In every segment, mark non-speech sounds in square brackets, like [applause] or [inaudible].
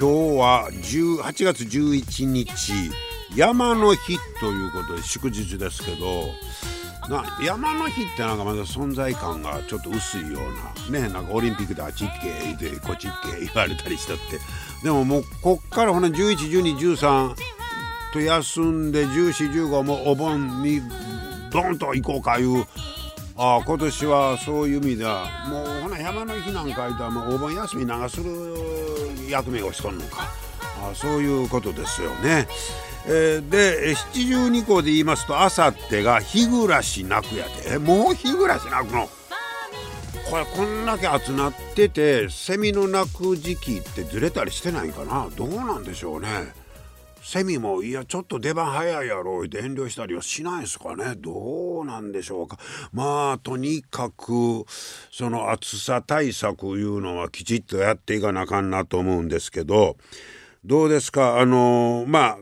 今日は8月11日山の日ということで祝日ですけどな山の日ってなんかまだ存在感がちょっと薄いようなねなんかオリンピックであっち行けでこっち行っけ言われたりしたって。でももうこっからほな111213と休んで1415もお盆にドンと行こうかいうあ今年はそういう意味ではもうほな山の日なんかいたらもうお盆休み長する役目をしとんのか。あそういうことですよね。えー、で七十二校で言いますとあさってが日暮らし泣くやで。もう日暮らし泣くの？これこんだけ集まっててセミの鳴く時期ってずれたりしてないかな？どうなんでしょうね。セミもいやちょっと出番早いやろって遠慮したりはしないですかね。どうなんでしょうか。まあとにかくその暑さ対策いうのはきちっとやっていかなあかんなと思うんですけどどうですか？あのまあ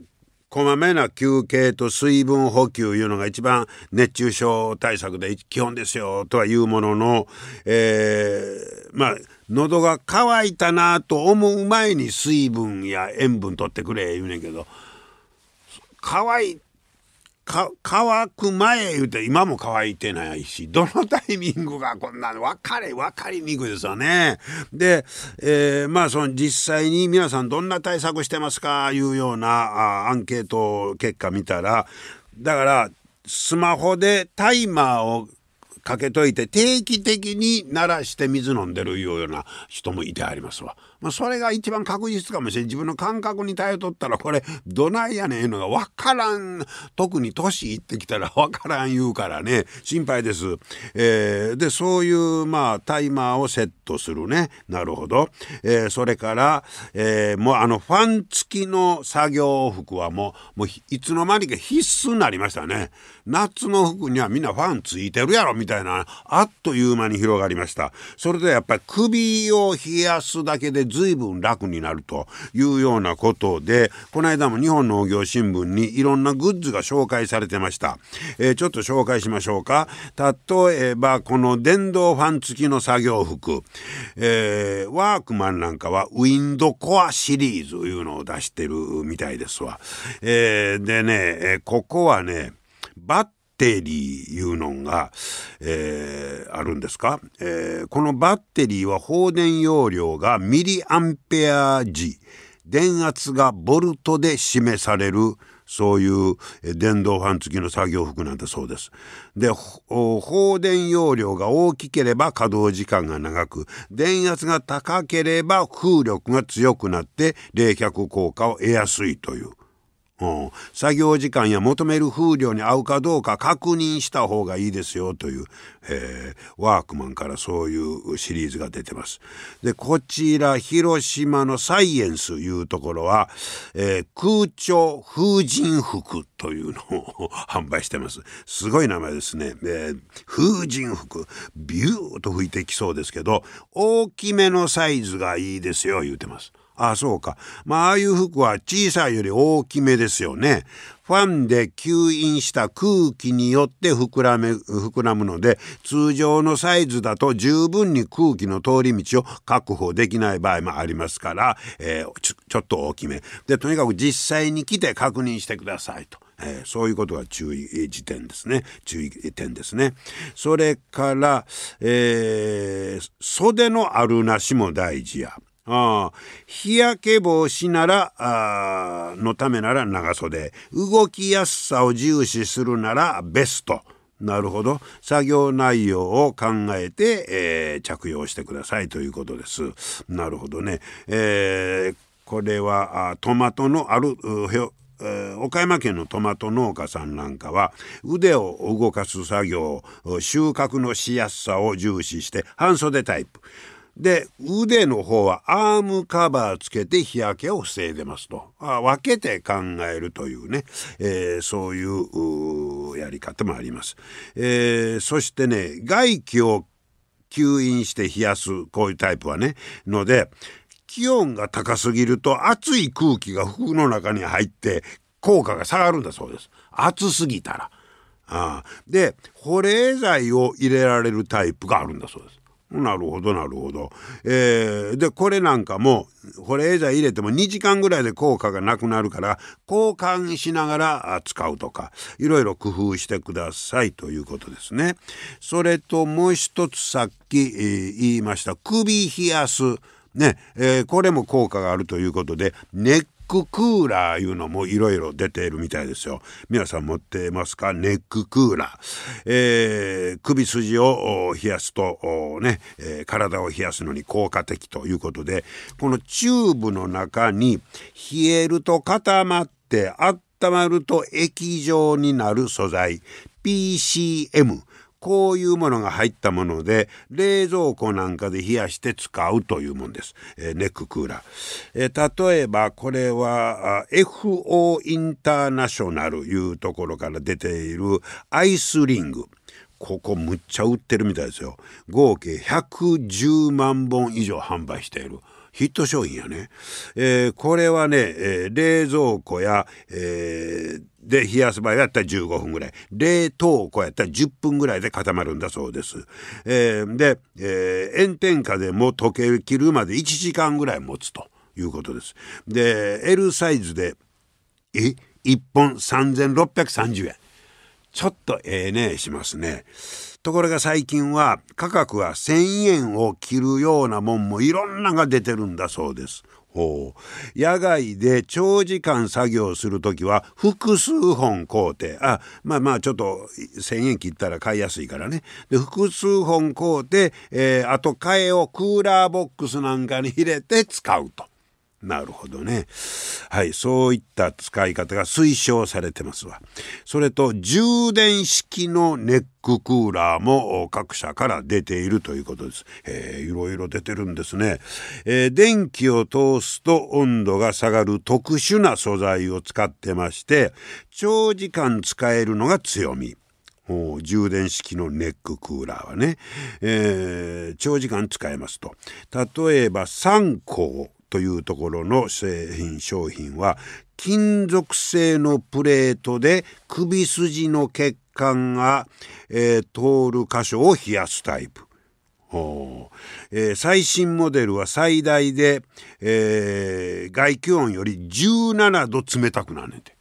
こまめな休憩と水分補給いうのが一番熱中症対策で基本ですよとはいうものの、えー、まあ喉が渇いたなと思う前に水分や塩分取ってくれ言うねんけど乾い乾く前言うて今も乾いてないしどのタイミングがこんなの分かれ分かりにくいですよね。で、えー、まあその実際に皆さんどんな対策してますかいうようなあアンケート結果見たらだからスマホでタイマーをかけといて定期的に鳴らして水飲んでるような人もいてありますわ。まあ、それが一番確実かもしれん自分の感覚に頼っとったらこれどないやねんのが分からん特に年いってきたら分からん言うからね心配です。えー、でそういうまあタイマーをセットするねなるほど、えー、それから、えー、もうあのファン付きの作業服はもうもういつの間にか必須になりましたね。夏の服にはみんなファンついてるやろみたいなあっという間に広がりました。それでやっぱり首を冷やすだけで随分楽になるというようなことでこの間も日本農業新聞にいろんなグッズが紹介されてました、えー、ちょっと紹介しましょうか。例えばこの電動ファン付きの作業服、えー、ワークマンなんかはウィンドコアシリーズいうのを出してるみたいですわ、えー、でね、えここはねバッテリーいうのが、えー、あるんですか、えー、このバッテリーは放電容量がミリアンペア時電圧がボルトで示されるそういう電動ファン付きの作業服なんだそうです。で、放電容量が大きければ稼働時間が長く、電圧が高ければ風力が強くなって冷却効果を得やすいという。うん、作業時間や求める風量に合うかどうか確認した方がいいですよという、えー、ワークマンからそういうシリーズが出てます。でこちら広島のサイエンスいうところは、えー、空調風神服というのを販売してます。すごい名前ですね。えー、風神服ビューと吹いてきそうですけど大きめのサイズがいいですよ言うてます。ああ、そうか。まあ、ああいう服は小さいより大きめですよね。ファンで吸引した空気によって膨らめ膨らむので通常のサイズだと十分に空気の通り道を確保できない場合もありますから、えー、ちょっと大きめでとにかく実際に来て確認してくださいと。えー、そういうことが注意時点ですね注意点ですねそれから、えー、袖のあるなしも大事やあ日焼け防止ならあのためなら長袖。動きやすさを重視するならベスト。なるほど。作業内容を考えて、えー、着用してください。ということです。なるほどね、えー、これはトマトのある、岡山県のトマト農家さんなんかは腕を動かす作業収穫のしやすさを重視して半袖タイプ。で腕の方はアームカバーつけて日焼けを防いでますと。あ分けて考えるというね、えー、そういうやり方もあります、えー、そしてね外気を吸引して冷やすこういうタイプはね。ので気温が高すぎると熱い空気が服の中に入って効果が下がるんだそうです。暑すぎたら。あで保冷剤を入れられるタイプがあるんだそうです。なるほどなるほど。えー、でこれなんかも保冷剤入れても2時間ぐらいで効果がなくなるから交換しながら使うとかいろいろ工夫してくださいということですね。それともう一つさっき、えー、言いました首冷やす。ね、えー、これも効果があるということでネッククーラーいうのもいろいろ出ているみたいですよ。皆さん持ってますか？ネッククーラー。えー、首筋を冷やすとね、えー、体を冷やすのに効果的ということで、このチューブの中に冷えると固まって温まると液状になる素材 PCM こういうものが入ったもので冷蔵庫なんかで冷やして使うというもんです、えー、ネッククーラー、えー、例えばこれは FO インターナショナルいうところから出ているアイスリング。ここむっちゃ売ってるみたいですよ。合計110万本以上販売している。ヒット商品やね、えー、これはね、えー、冷蔵庫や、えー、で冷やす場合やったら15分ぐらい。冷凍庫やったら10分ぐらいで固まるんだそうです、えー、で、えー、炎天下でも溶けきるまで1時間ぐらい持つということです。で L サイズでえ1本3630円ちょっとええねしますね。ところが最近は価格は1,000円を切るようなもんもいろんなが出てるんだそうです。ほう。野外で長時間作業する時は複数本買うてあまあまあちょっと1,000円切ったら買いやすいからね。で複数本買うて、えー、あと替えをクーラーボックスなんかに入れて使うと。なるほどね。はい、そういった使い方が推奨されてますわ。それと充電式のネッククーラーも各社から出ているということです。えー、いろいろ出てるんですね、えー、電気を通すと温度が下がる特殊な素材を使ってまして、長時間使えるのが強み。充電式のネッククーラーはね、えー、長時間使えますと。例えば3個というところの製品商品は金属製のプレートで首筋の血管が、えー、通る箇所を冷やすタイプ。えー、最新モデルは最大で、えー、外気温より17度冷たくなんねんて。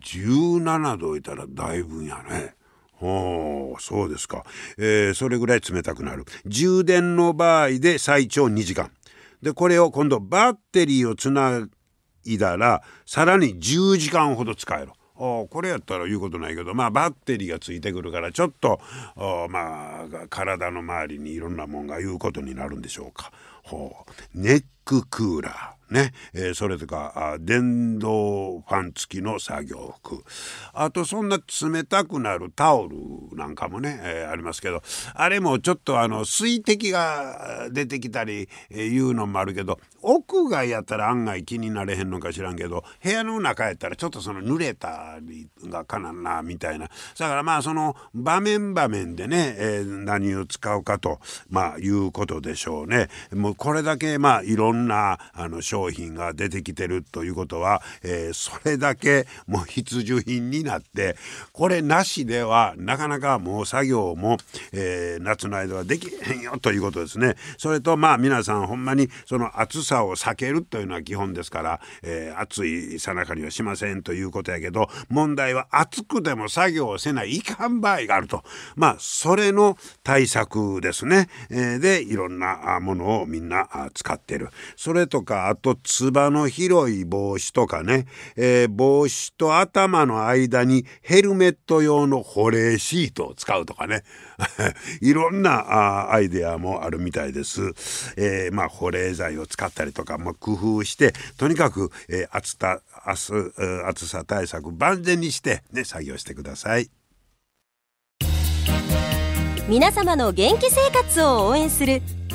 17度いたらだいぶやね。おそうですか、えー、それぐらい冷たくなる。充電の場合で最長2時間。でこれを今度バッテリーをつないだらさらに10時間ほど使える。これやったら言うことないけどまあバッテリーがついてくるからちょっとまあ体の周りにいろんなもんが言うことになるんでしょうか。ほう。ネッククーラー。ね、えー、それとか電動ファン付きの作業服。あとそんな冷たくなるタオルなんかもね、えー、ありますけど。あれもちょっとあの水滴が出てきたり、えー、いうのもあるけど屋外やったら案外気になれへんのか知らんけど部屋の中やったらちょっとその濡れたりがかなんなみたいな。だからまあその場面場面でね、えー、何を使うかとまあいうことでしょうね。もこれだけまあいろんなあの商商品が出てきてるということは、えー、それだけもう必需品になってこれなしではなかなかもう作業も、えー、夏の間はできへんよということですね。それとまあ皆さんほんまにその暑さを避けるというのは基本ですから、えー、暑いさなかにはしませんということやけど問題は暑くても作業をせないいかん場合があるとまあそれの対策ですね。えー、でいろんなものをみんな使ってる。それとかあとつばの広い帽子とかね、えー、帽子と頭の間にヘルメット用の保冷シートを使うとかね [laughs] いろんなあアイデアもあるみたいです。えー、まあ保冷剤を使ったりとか、まあ、工夫してとにかく、えー、暑さ暑さ対策万全にしてね作業してください。皆様の元気生活を応援する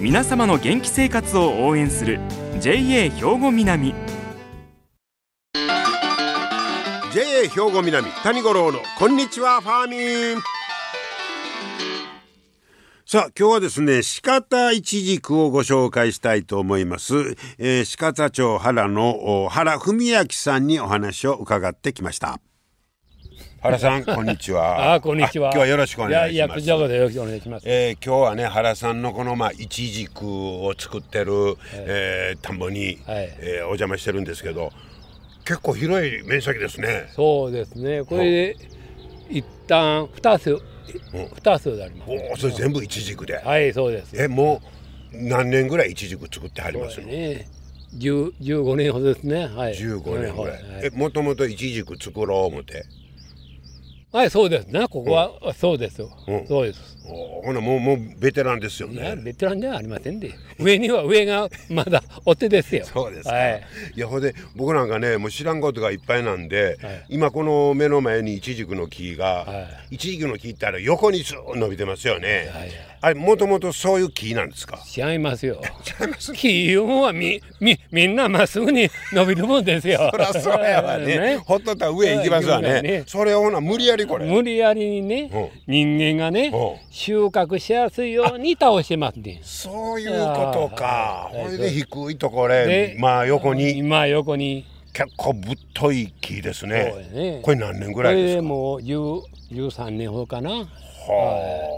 皆様の元気生活を応援する JA 兵庫南。JA 兵庫南谷五郎のこんにちはファーミン。さあ今日はですね鹿田いちじくをご紹介したいと思います、えー、鹿田町原の原文明さんにお話を伺ってきました。原さん [laughs] こんにちは。あこんにちは。今日はよろしくお願いします。いやこちらよろしくお願いします、えー、今日はね原さんのこのまあいちじくを作ってる、はい、えー、田んぼに、はい、えー、お邪魔してるんですけど結構広い面積ですね。そうですね。これで一旦二つ二つであります、ね、おそれ全部一軸で。はいそうです。えもう何年ぐらい一軸作ってはりますね。十十五年ほどですね。はい。十五年ぐらい、はい、えもともと一軸作ろう思って？はいそうですね。ここは、うん、そうですよ、うん、そうです。ほなもうもうベテランですよね。ベテランではありませんで。上には上がまだお手ですよ。そうですか、はい、いやほんで僕なんかねもう知らんことがいっぱいなんで、はい、今この目の前にイチジクの木が、はい、イチジクの木ってあれ横にずっと伸びてますよね、はい、あれもともとそういう木なんですか？違いますよ。[laughs] 違います？木いうもんはみみみんなまっすぐに伸びるもんですよ。そりゃそうやわね。[laughs] ね。ほっとったら上行きますわね。ね。それをほな無理やりこれ無理やりにね、うん、人間がね、うん収穫しやすいように倒してますね。そういうことか。これで低いところへ、まあ横に。まあ横に。結構ぶっとい木ですね。ねこれ何年ぐらいですか？もう十十三年ほどかな。は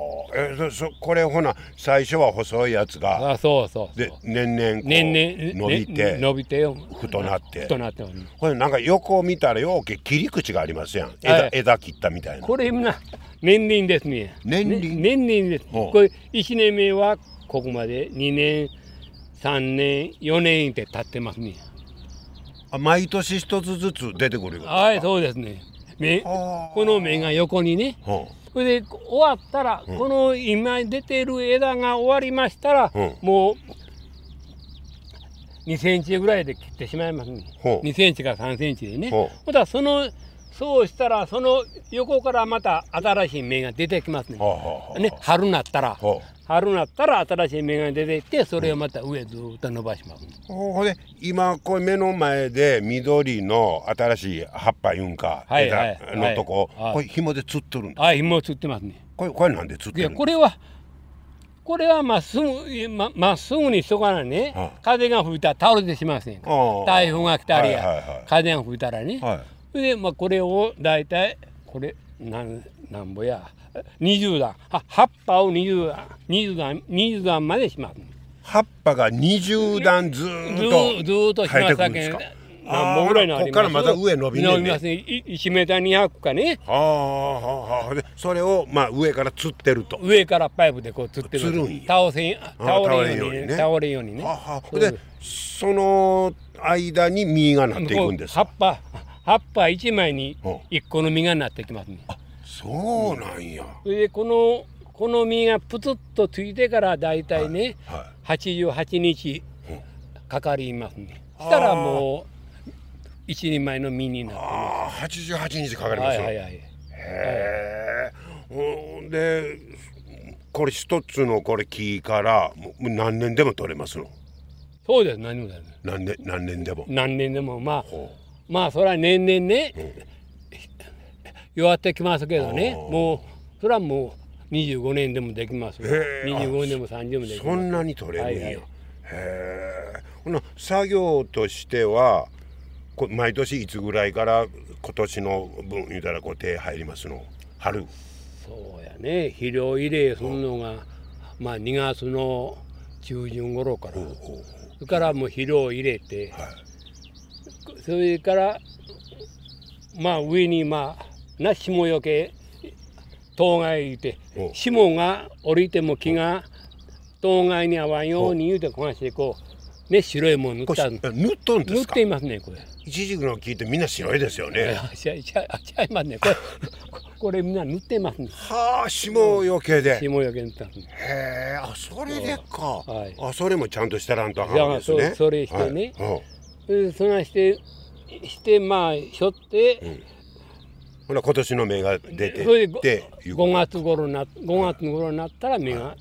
あ。えそそこれほな最初は細いやつがあそうそうで年々年々伸びて、伸びて太なって。太なってこれなんか横を見たらようけ切り口がありますやん。枝,、枝切ったみたいな。これな年輪ですね。年輪、ね、年輪です。これ1年目はここまで2年、3年、4年って経ってますね。あ毎年一つずつ出てくるはい、そうですね。目この芽が横にね。それで終わったら、この今出てる枝が終わりましたら、もう2センチぐらいで切ってしまいますね。2センチか3センチでね。ほだそのそうしたらその横からまた新しい芽が出てきますね。ね春になったら。春になったら新しい芽が出てきてそれをまた上ずっと伸ばします。ほ、うんで今これ目の前で緑の新しい葉っぱいうんか、はいはい、のとこ、はい、これ紐でつっとるんですはい紐つってますね。これこれなんでつってるこれはこれはまっすぐままっすぐにしとかなね、はあ、風が吹いたら倒れてしまいません台風が来たり、はいはいはい、風が吹いたらね、はいで、まあ、これを大体これなんなんぼや。20段。葉っぱを20段。20段20段までします。葉っぱが20段ずーっとずっとします。だけ何本ぐらいのここからまた上伸びね伸びますね。1メーター200かね。はあはあでそれをまあ上から釣ってると。上からパイプでこう釣ってる。釣るん倒せ倒れんようにね。倒れんようにね。はあはあでその間に実がなっていくんです葉っぱ葉っぱ一枚に一個の実がなってきますね。あそうなんや。それでこのこの実がプツッとついてからだいたいね、はいはい、88日かかりますね。したらもう一人前の実になってああ88日かかりますよ。はいはいはい、へえ。でこれ一つのこれ木から何年でも取れますの？そうです。何年何年何年でも？何年でも。まあまあそれは年々ね、弱ってきますけどね。もうそれはもう25年でもできます25年でも30年もできますそんなに取れるんや、はいはい、へえ作業としては毎年いつぐらいから今年の分言うたらこう手入りますの？春。そうやね。肥料入れするのがまあ2月の中旬頃から。それからもう肥料入れて、はいそれからまあ上にまあな霜よけ当該いて霜が降りても木が当該に合わんように言うてこましてこうね白いもの塗った塗っとんです塗っていますねこれ。いちじくの木ってみんな白いですよね。あちゃいますね。これ [laughs] これみんな塗ってますね。はあ霜よけで。霜よけ塗ったへえあそれでか、はい。あそれもちゃんとしたらんとあかんですね。そそれしてね、はい。う。んそないしてしてまあしょって、うん。ほな今年の芽が出てそれでっていう5月頃な5月頃になったら芽が、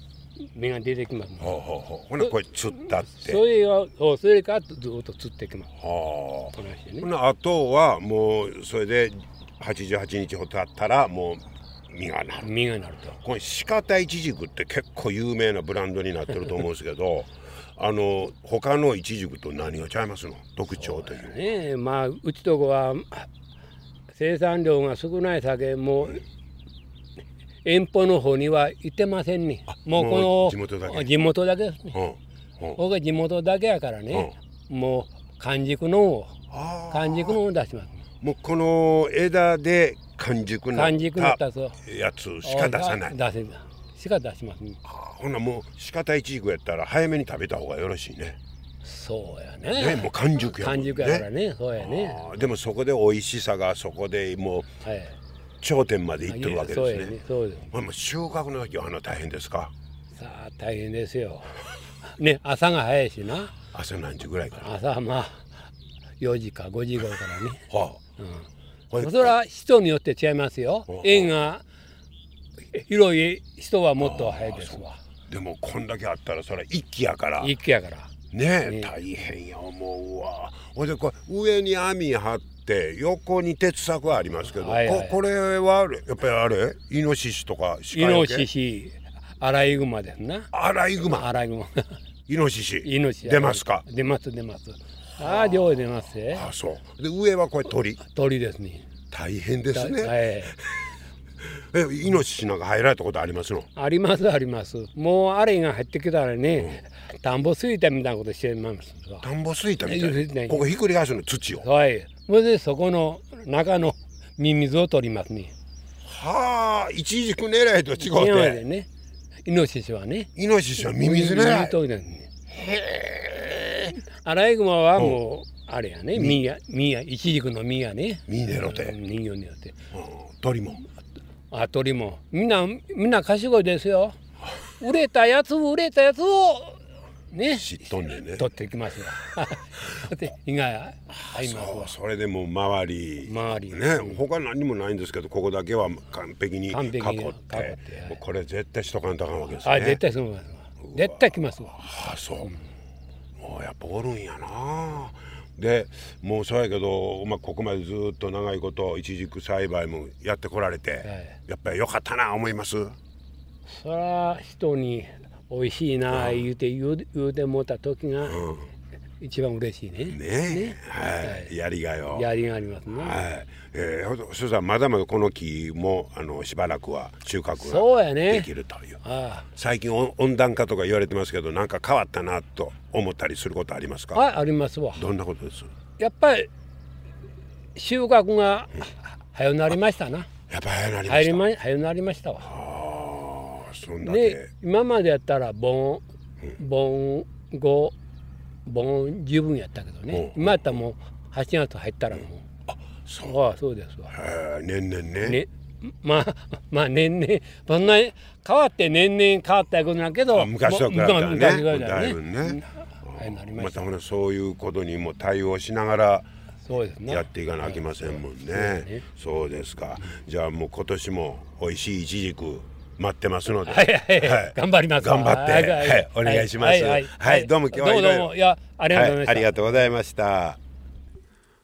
芽が出てきます、ほうほうほう。ほなこれ釣ったって。それがそうそれからずっと釣ってきます。はこないしてね。あほなあとはもうそれで88日ほど経ったらもう実がなる実がなると。これ鹿田いちじくって結構有名なブランドになってると思うんですけど [laughs] あの他のいちじくと何がちゃいますの？特徴という。ね。えまあうちとこは生産量が少ない酒も遠方の方には行ってませんね。もうこの地元だけ。地元だけですね。うんうん。僕は地元だけやからね、もう完熟のを完熟のを出します。もうこの枝で完熟のたやつしか出さない。出せしか出しますねほなもう鹿田いちじくやったら早めに食べた方がよろしいね。そうやね。ねもう完熟やもん完熟やからね。そうやね。でもそこで美味しさがそこでもうはい。頂点までいってるわけですね。ね。そうです。まあもう収穫の時はあの大変ですか？さあ大変ですよ。[laughs] ね朝が早いしな。朝何時ぐらいから？朝まあ4時か5時頃からね。はあ、これそれは人によって違いますよ。縁が広い人はもっと早いですわ。でもこんだけあったらそれ一気やから。一気やから。ねえね。大変や思うわ。ほいでこれ上に網張って横に鉄柵ありますけど、はいはい。ここれはやっぱりあれ？イノシシとかイノシシアライグマですな。アライグマ？アライグマ。イノシシ？イノシシ。出ますか？出ます出ます。ああ量出ます。ねあそう。で上はこれ鳥？鳥ですね。大変ですね、はい [laughs] えイノシシなんか入られたことありますの？ありますあります。もうあれが入ってきたらね田んぼすいたみたいなことしてます。わ田んぼすいたみたええい。ここひっくり返すの土を。はい。それでそこの中のミミズを取りますね。はあイチジク狙いと違うて。でね。イノシシはね。イノシシはミミズミミ狙い取りなんねアライグマはもうあれやね。実や実やイチジクの実やね。ミネロテ、人形によってうん。鳥もあ鳥もみんなみんな賢いですよ。売れたやつ売れたやつをね知っとんねんね。取ってきますよ。で被害合いますわそうそれでもう周り周り。ね他何もないんですけどここだけは完璧に囲って囲ってもうこれ絶対しとかんとあかんわけですね。あ絶対そう絶対来ますわ。あそう、もうやっぱおるんやなでもうそうやけど、まあ、ここまでずっと長いこといちじく栽培もやってこられて、やっぱりよかったな思います。そら人に美味しいな言うて言う言うてもうた時が一番嬉しいね。ね。えはい、やりがよやりがありますね、はい、えー、ほどそしたらまだまだこの木もあのしばらくは収穫がそうやね。できるという。あ最近温温暖化とか言われてますけどなんか変わったなと思ったりすることありますあかあありますわ。どんなことです？やっぱり収穫が早なりましたな。やっぱ早なりました。ま早なりましたわ。ああそんだでけ今までやったら盆盆5盆十分やったけどね。うん。今やったらもう8月入ったらもう。そう。ああそうですわ。へえ年々ね。ねまあ [laughs] まあ年々そんな変わって年々変わったことだけどあ昔と比べたらね。だいぶね。はいなりまた。たほらそういうことにも対応しながらそうですねやっていかなあきませんもんね。ね。そうですか。じゃあもう今年も美味しいイチジク待ってますので。はいはい、はい。頑張ります。わ頑張って。はいはい。お願いします。はいどうも今日はどうも。いやありがとうございました、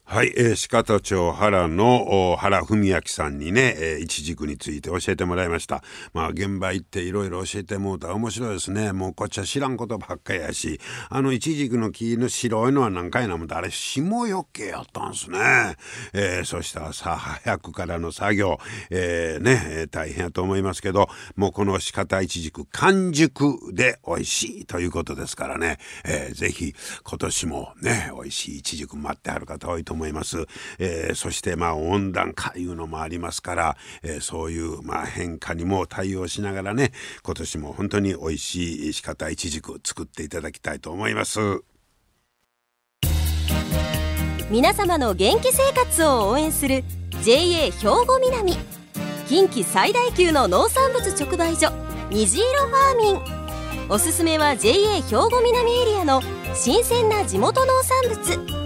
はい、えー、鹿田町原の原文明さんにね、えー、いちじくについて教えてもらいました。まあ現場行っていろいろ教えてもうたら面白いですね。もうこっちは知らんことばっかりやし、あのいちじくの木の白いのは何回なもんあれ霜よけやったんですね。えー、そしたらさ早くからの作業、えー、ね、大変やと思いますけど、もうこの鹿田いちじく完熟で美味しいということですからね、えー、ぜひ今年もね、美味しいいちじく待ってはる方多いと思います思います、えー、そしてまあ温暖化いうのもありますから、えー、そういうまあ変化にも対応しながらね今年も本当に美味しい仕方いちじく作っていただきたいと思います。皆様の元気生活を応援する JA 兵庫南。近畿最大級の農産物直売所虹色ファーミン。おすすめは JA 兵庫南エリアの新鮮な地元農産物。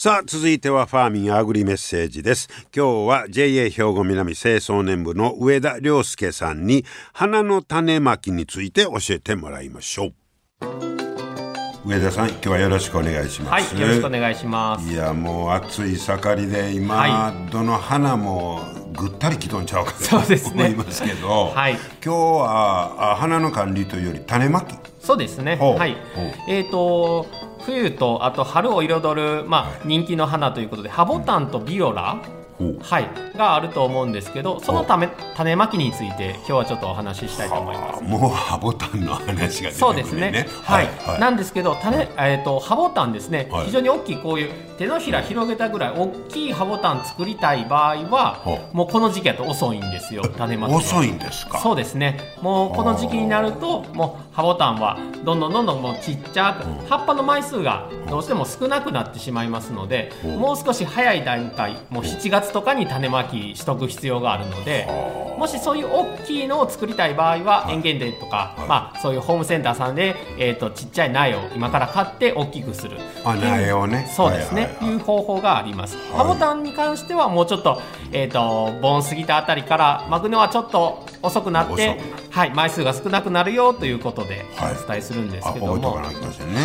さあ続いてはファーミンアグリメッセージです。今日は JA 兵庫南清掃年部の上田良介さんに花の種まきについて教えてもらいましょう。上田さん今日はよろしくお願いします。はいよろしくお願いします。いやもう暑い盛りで今、はい、どの花もぐったりきとんちゃうかとそうです、ね、思いますけど、はい、今日は花の管理というより種まきそうですね。はい。えっ、ー、と冬とあと春を彩る、まあ、人気の花ということでハボタンとビオラ、はい、があると思うんですけどそのため種まきについて今日はちょっとお話ししたいと思います。もうハボタンの話がね、そうですね。はい。はい、なんですけど種えっ、ー、とハボタンですね、はい、非常に大きいこういう手のひら広げたぐらい大きいハボタン作りたい場合はもうこの時期だと遅いんですよ種まき。遅いんですか？そうですね。もうこの時期になるともうハボタンはどんどんどんどんもうちっちゃく葉っぱの枚数がどうしても少なくなってしまいますので、もう少し早い段階もう7月とかに種まききしとく必要があるのでもしそういう大きいのを作りたい場合は園芸店とか、まあ、そういうホームセンターさんで、えーと、ちっちゃい苗を今から買って大きくする。あ苗をね。そうですね、はいはい、い。う方法があります、ハボタンに関してはもうちょっと,、えーと、と盆過ぎたあたりから巻くのはちょっと遅くなってはい、枚数が少なくなるよということでお伝えするんですけども、は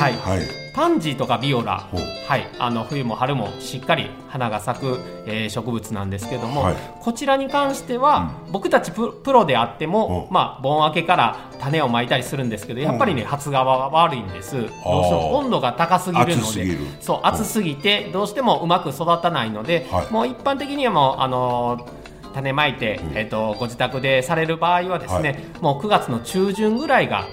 い、はい、パンジーとかビオラ、はい、あの冬も春もしっかり花が咲く、えー、植物なんですけども、はい、こちらに関しては、うん、僕たちプロであっても、まあ、盆明けから種をまいたりするんですけどやっぱりね、発芽は悪いんです。どうしても温度が高すぎるので。そう暑すぎてどうしてもうまく育たないので、もう一般的にはもうあのー種まいて、えーと、ご自宅でされる場合はですね、はい、もう9月の中旬ぐらいが、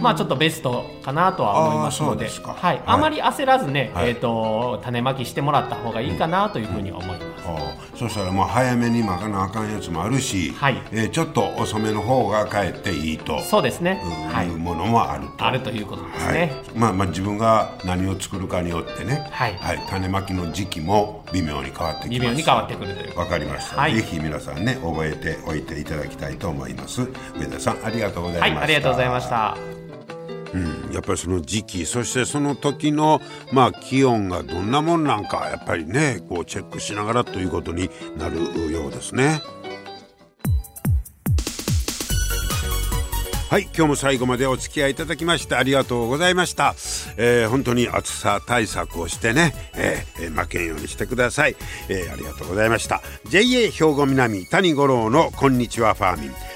まあ、ちょっとベストかなとは思いますのではい、あまり焦らずね、はい、えーと、種まきしてもらった方がいいかなというふうに思います、うん、そしたらもう早めにまかなあかんやつもあるし、はい。えー、ちょっと遅めの方がかえっていいとそうですね、はい、いうものもあると。あるということですね、はい、まあ、まあ自分が何を作るかによってね、はい。はい、種まきの時期も微妙に変わってきます。微妙に変わってくるというわかりました、はい、ぜひ皆さんね覚えてておいていただきたいと思います。上田さんありがとうございました、はい、ありがとうございましたうん、やっぱりその時期そしてその時の、まあ、気温がどんなもんなんかやっぱりねこうチェックしながらということになるようですね。はい今日も最後までお付き合いいただきましてありがとうございました、えー、本当に暑さ対策をしてね、えー、負けんようにしてください、えー、ありがとうございました。JA 兵庫南谷五郎のこんにちはファーミン。